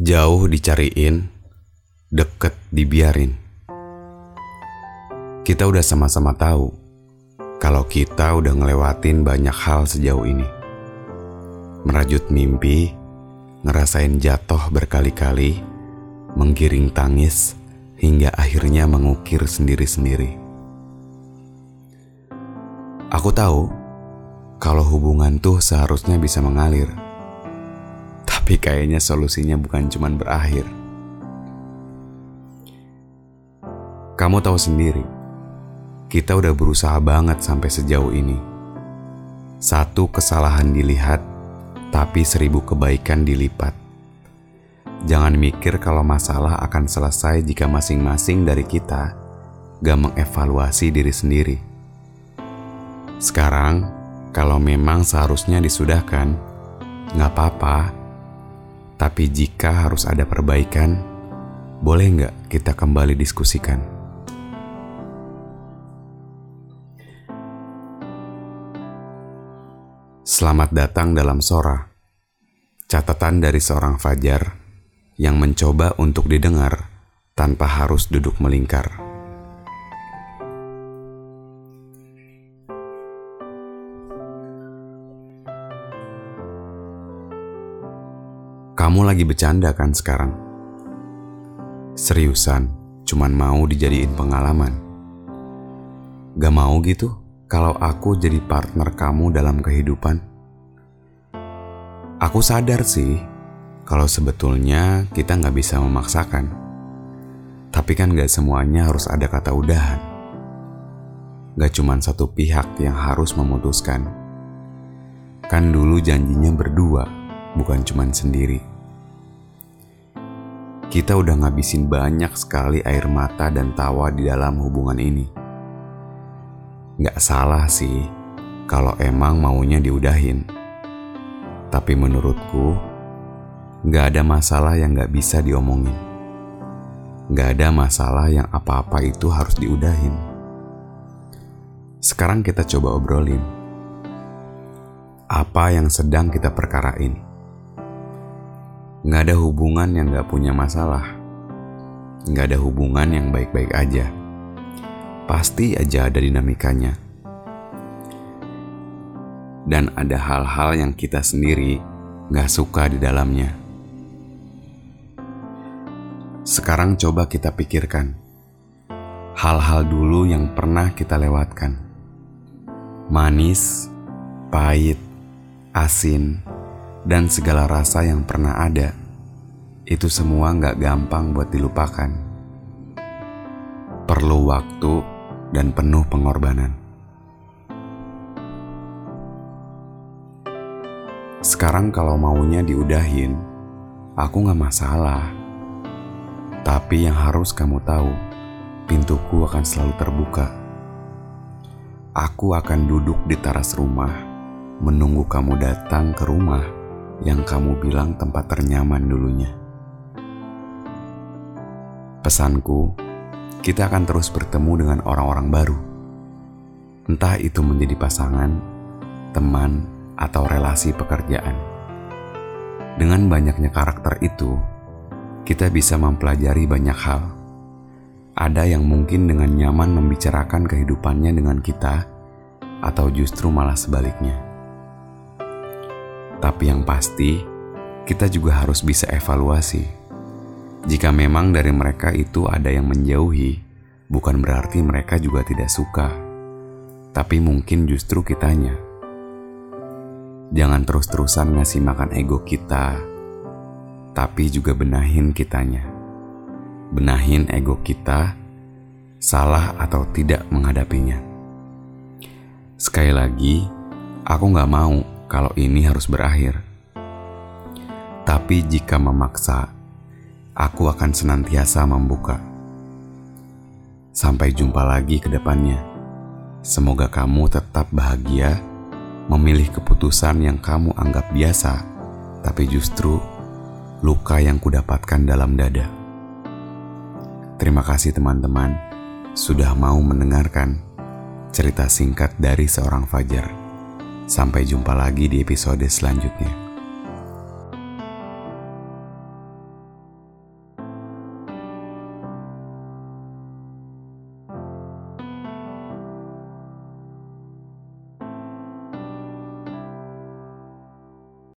Jauh dicariin, deket dibiarin. Kita udah sama-sama tahu kalau kita udah ngelewatin banyak hal sejauh ini. Merajut mimpi, ngerasain jatuh berkali-kali, menggiring tangis, hingga akhirnya mengukir sendiri-sendiri. Aku tahu kalau hubungan tuh seharusnya bisa mengalir tapi kayaknya solusinya bukan cuma berakhir. Kamu tahu sendiri, kita udah berusaha banget sampai sejauh ini. Satu kesalahan dilihat, tapi seribu kebaikan dilipat. Jangan mikir kalau masalah akan selesai jika masing-masing dari kita gak mengevaluasi diri sendiri. Sekarang, kalau memang seharusnya disudahkan, gak apa-apa tapi jika harus ada perbaikan, boleh nggak kita kembali diskusikan? Selamat datang dalam Sora, catatan dari seorang Fajar yang mencoba untuk didengar tanpa harus duduk melingkar. Kamu lagi bercanda kan sekarang? Seriusan, cuman mau dijadiin pengalaman. Gak mau gitu kalau aku jadi partner kamu dalam kehidupan? Aku sadar sih kalau sebetulnya kita gak bisa memaksakan. Tapi kan gak semuanya harus ada kata udahan. Gak cuman satu pihak yang harus memutuskan. Kan dulu janjinya berdua, bukan cuman sendiri kita udah ngabisin banyak sekali air mata dan tawa di dalam hubungan ini. Gak salah sih kalau emang maunya diudahin. Tapi menurutku, gak ada masalah yang gak bisa diomongin. Gak ada masalah yang apa-apa itu harus diudahin. Sekarang kita coba obrolin. Apa yang sedang kita perkarain? Nggak ada hubungan yang nggak punya masalah. Nggak ada hubungan yang baik-baik aja. Pasti aja ada dinamikanya. Dan ada hal-hal yang kita sendiri nggak suka di dalamnya. Sekarang coba kita pikirkan hal-hal dulu yang pernah kita lewatkan. Manis, pahit, asin, dan segala rasa yang pernah ada, itu semua nggak gampang buat dilupakan. Perlu waktu dan penuh pengorbanan. Sekarang kalau maunya diudahin, aku nggak masalah. Tapi yang harus kamu tahu, pintuku akan selalu terbuka. Aku akan duduk di teras rumah, menunggu kamu datang ke rumah yang kamu bilang tempat ternyaman dulunya. Pesanku, kita akan terus bertemu dengan orang-orang baru. Entah itu menjadi pasangan, teman, atau relasi pekerjaan. Dengan banyaknya karakter itu, kita bisa mempelajari banyak hal. Ada yang mungkin dengan nyaman membicarakan kehidupannya dengan kita, atau justru malah sebaliknya. Tapi yang pasti, kita juga harus bisa evaluasi. Jika memang dari mereka itu ada yang menjauhi, bukan berarti mereka juga tidak suka, tapi mungkin justru kitanya. Jangan terus-terusan ngasih makan ego kita, tapi juga benahin kitanya. benahin ego kita, salah atau tidak menghadapinya. Sekali lagi, aku gak mau kalau ini harus berakhir. Tapi jika memaksa, aku akan senantiasa membuka. Sampai jumpa lagi ke depannya. Semoga kamu tetap bahagia memilih keputusan yang kamu anggap biasa, tapi justru luka yang kudapatkan dalam dada. Terima kasih teman-teman sudah mau mendengarkan cerita singkat dari seorang Fajar. Sampai jumpa lagi di episode selanjutnya.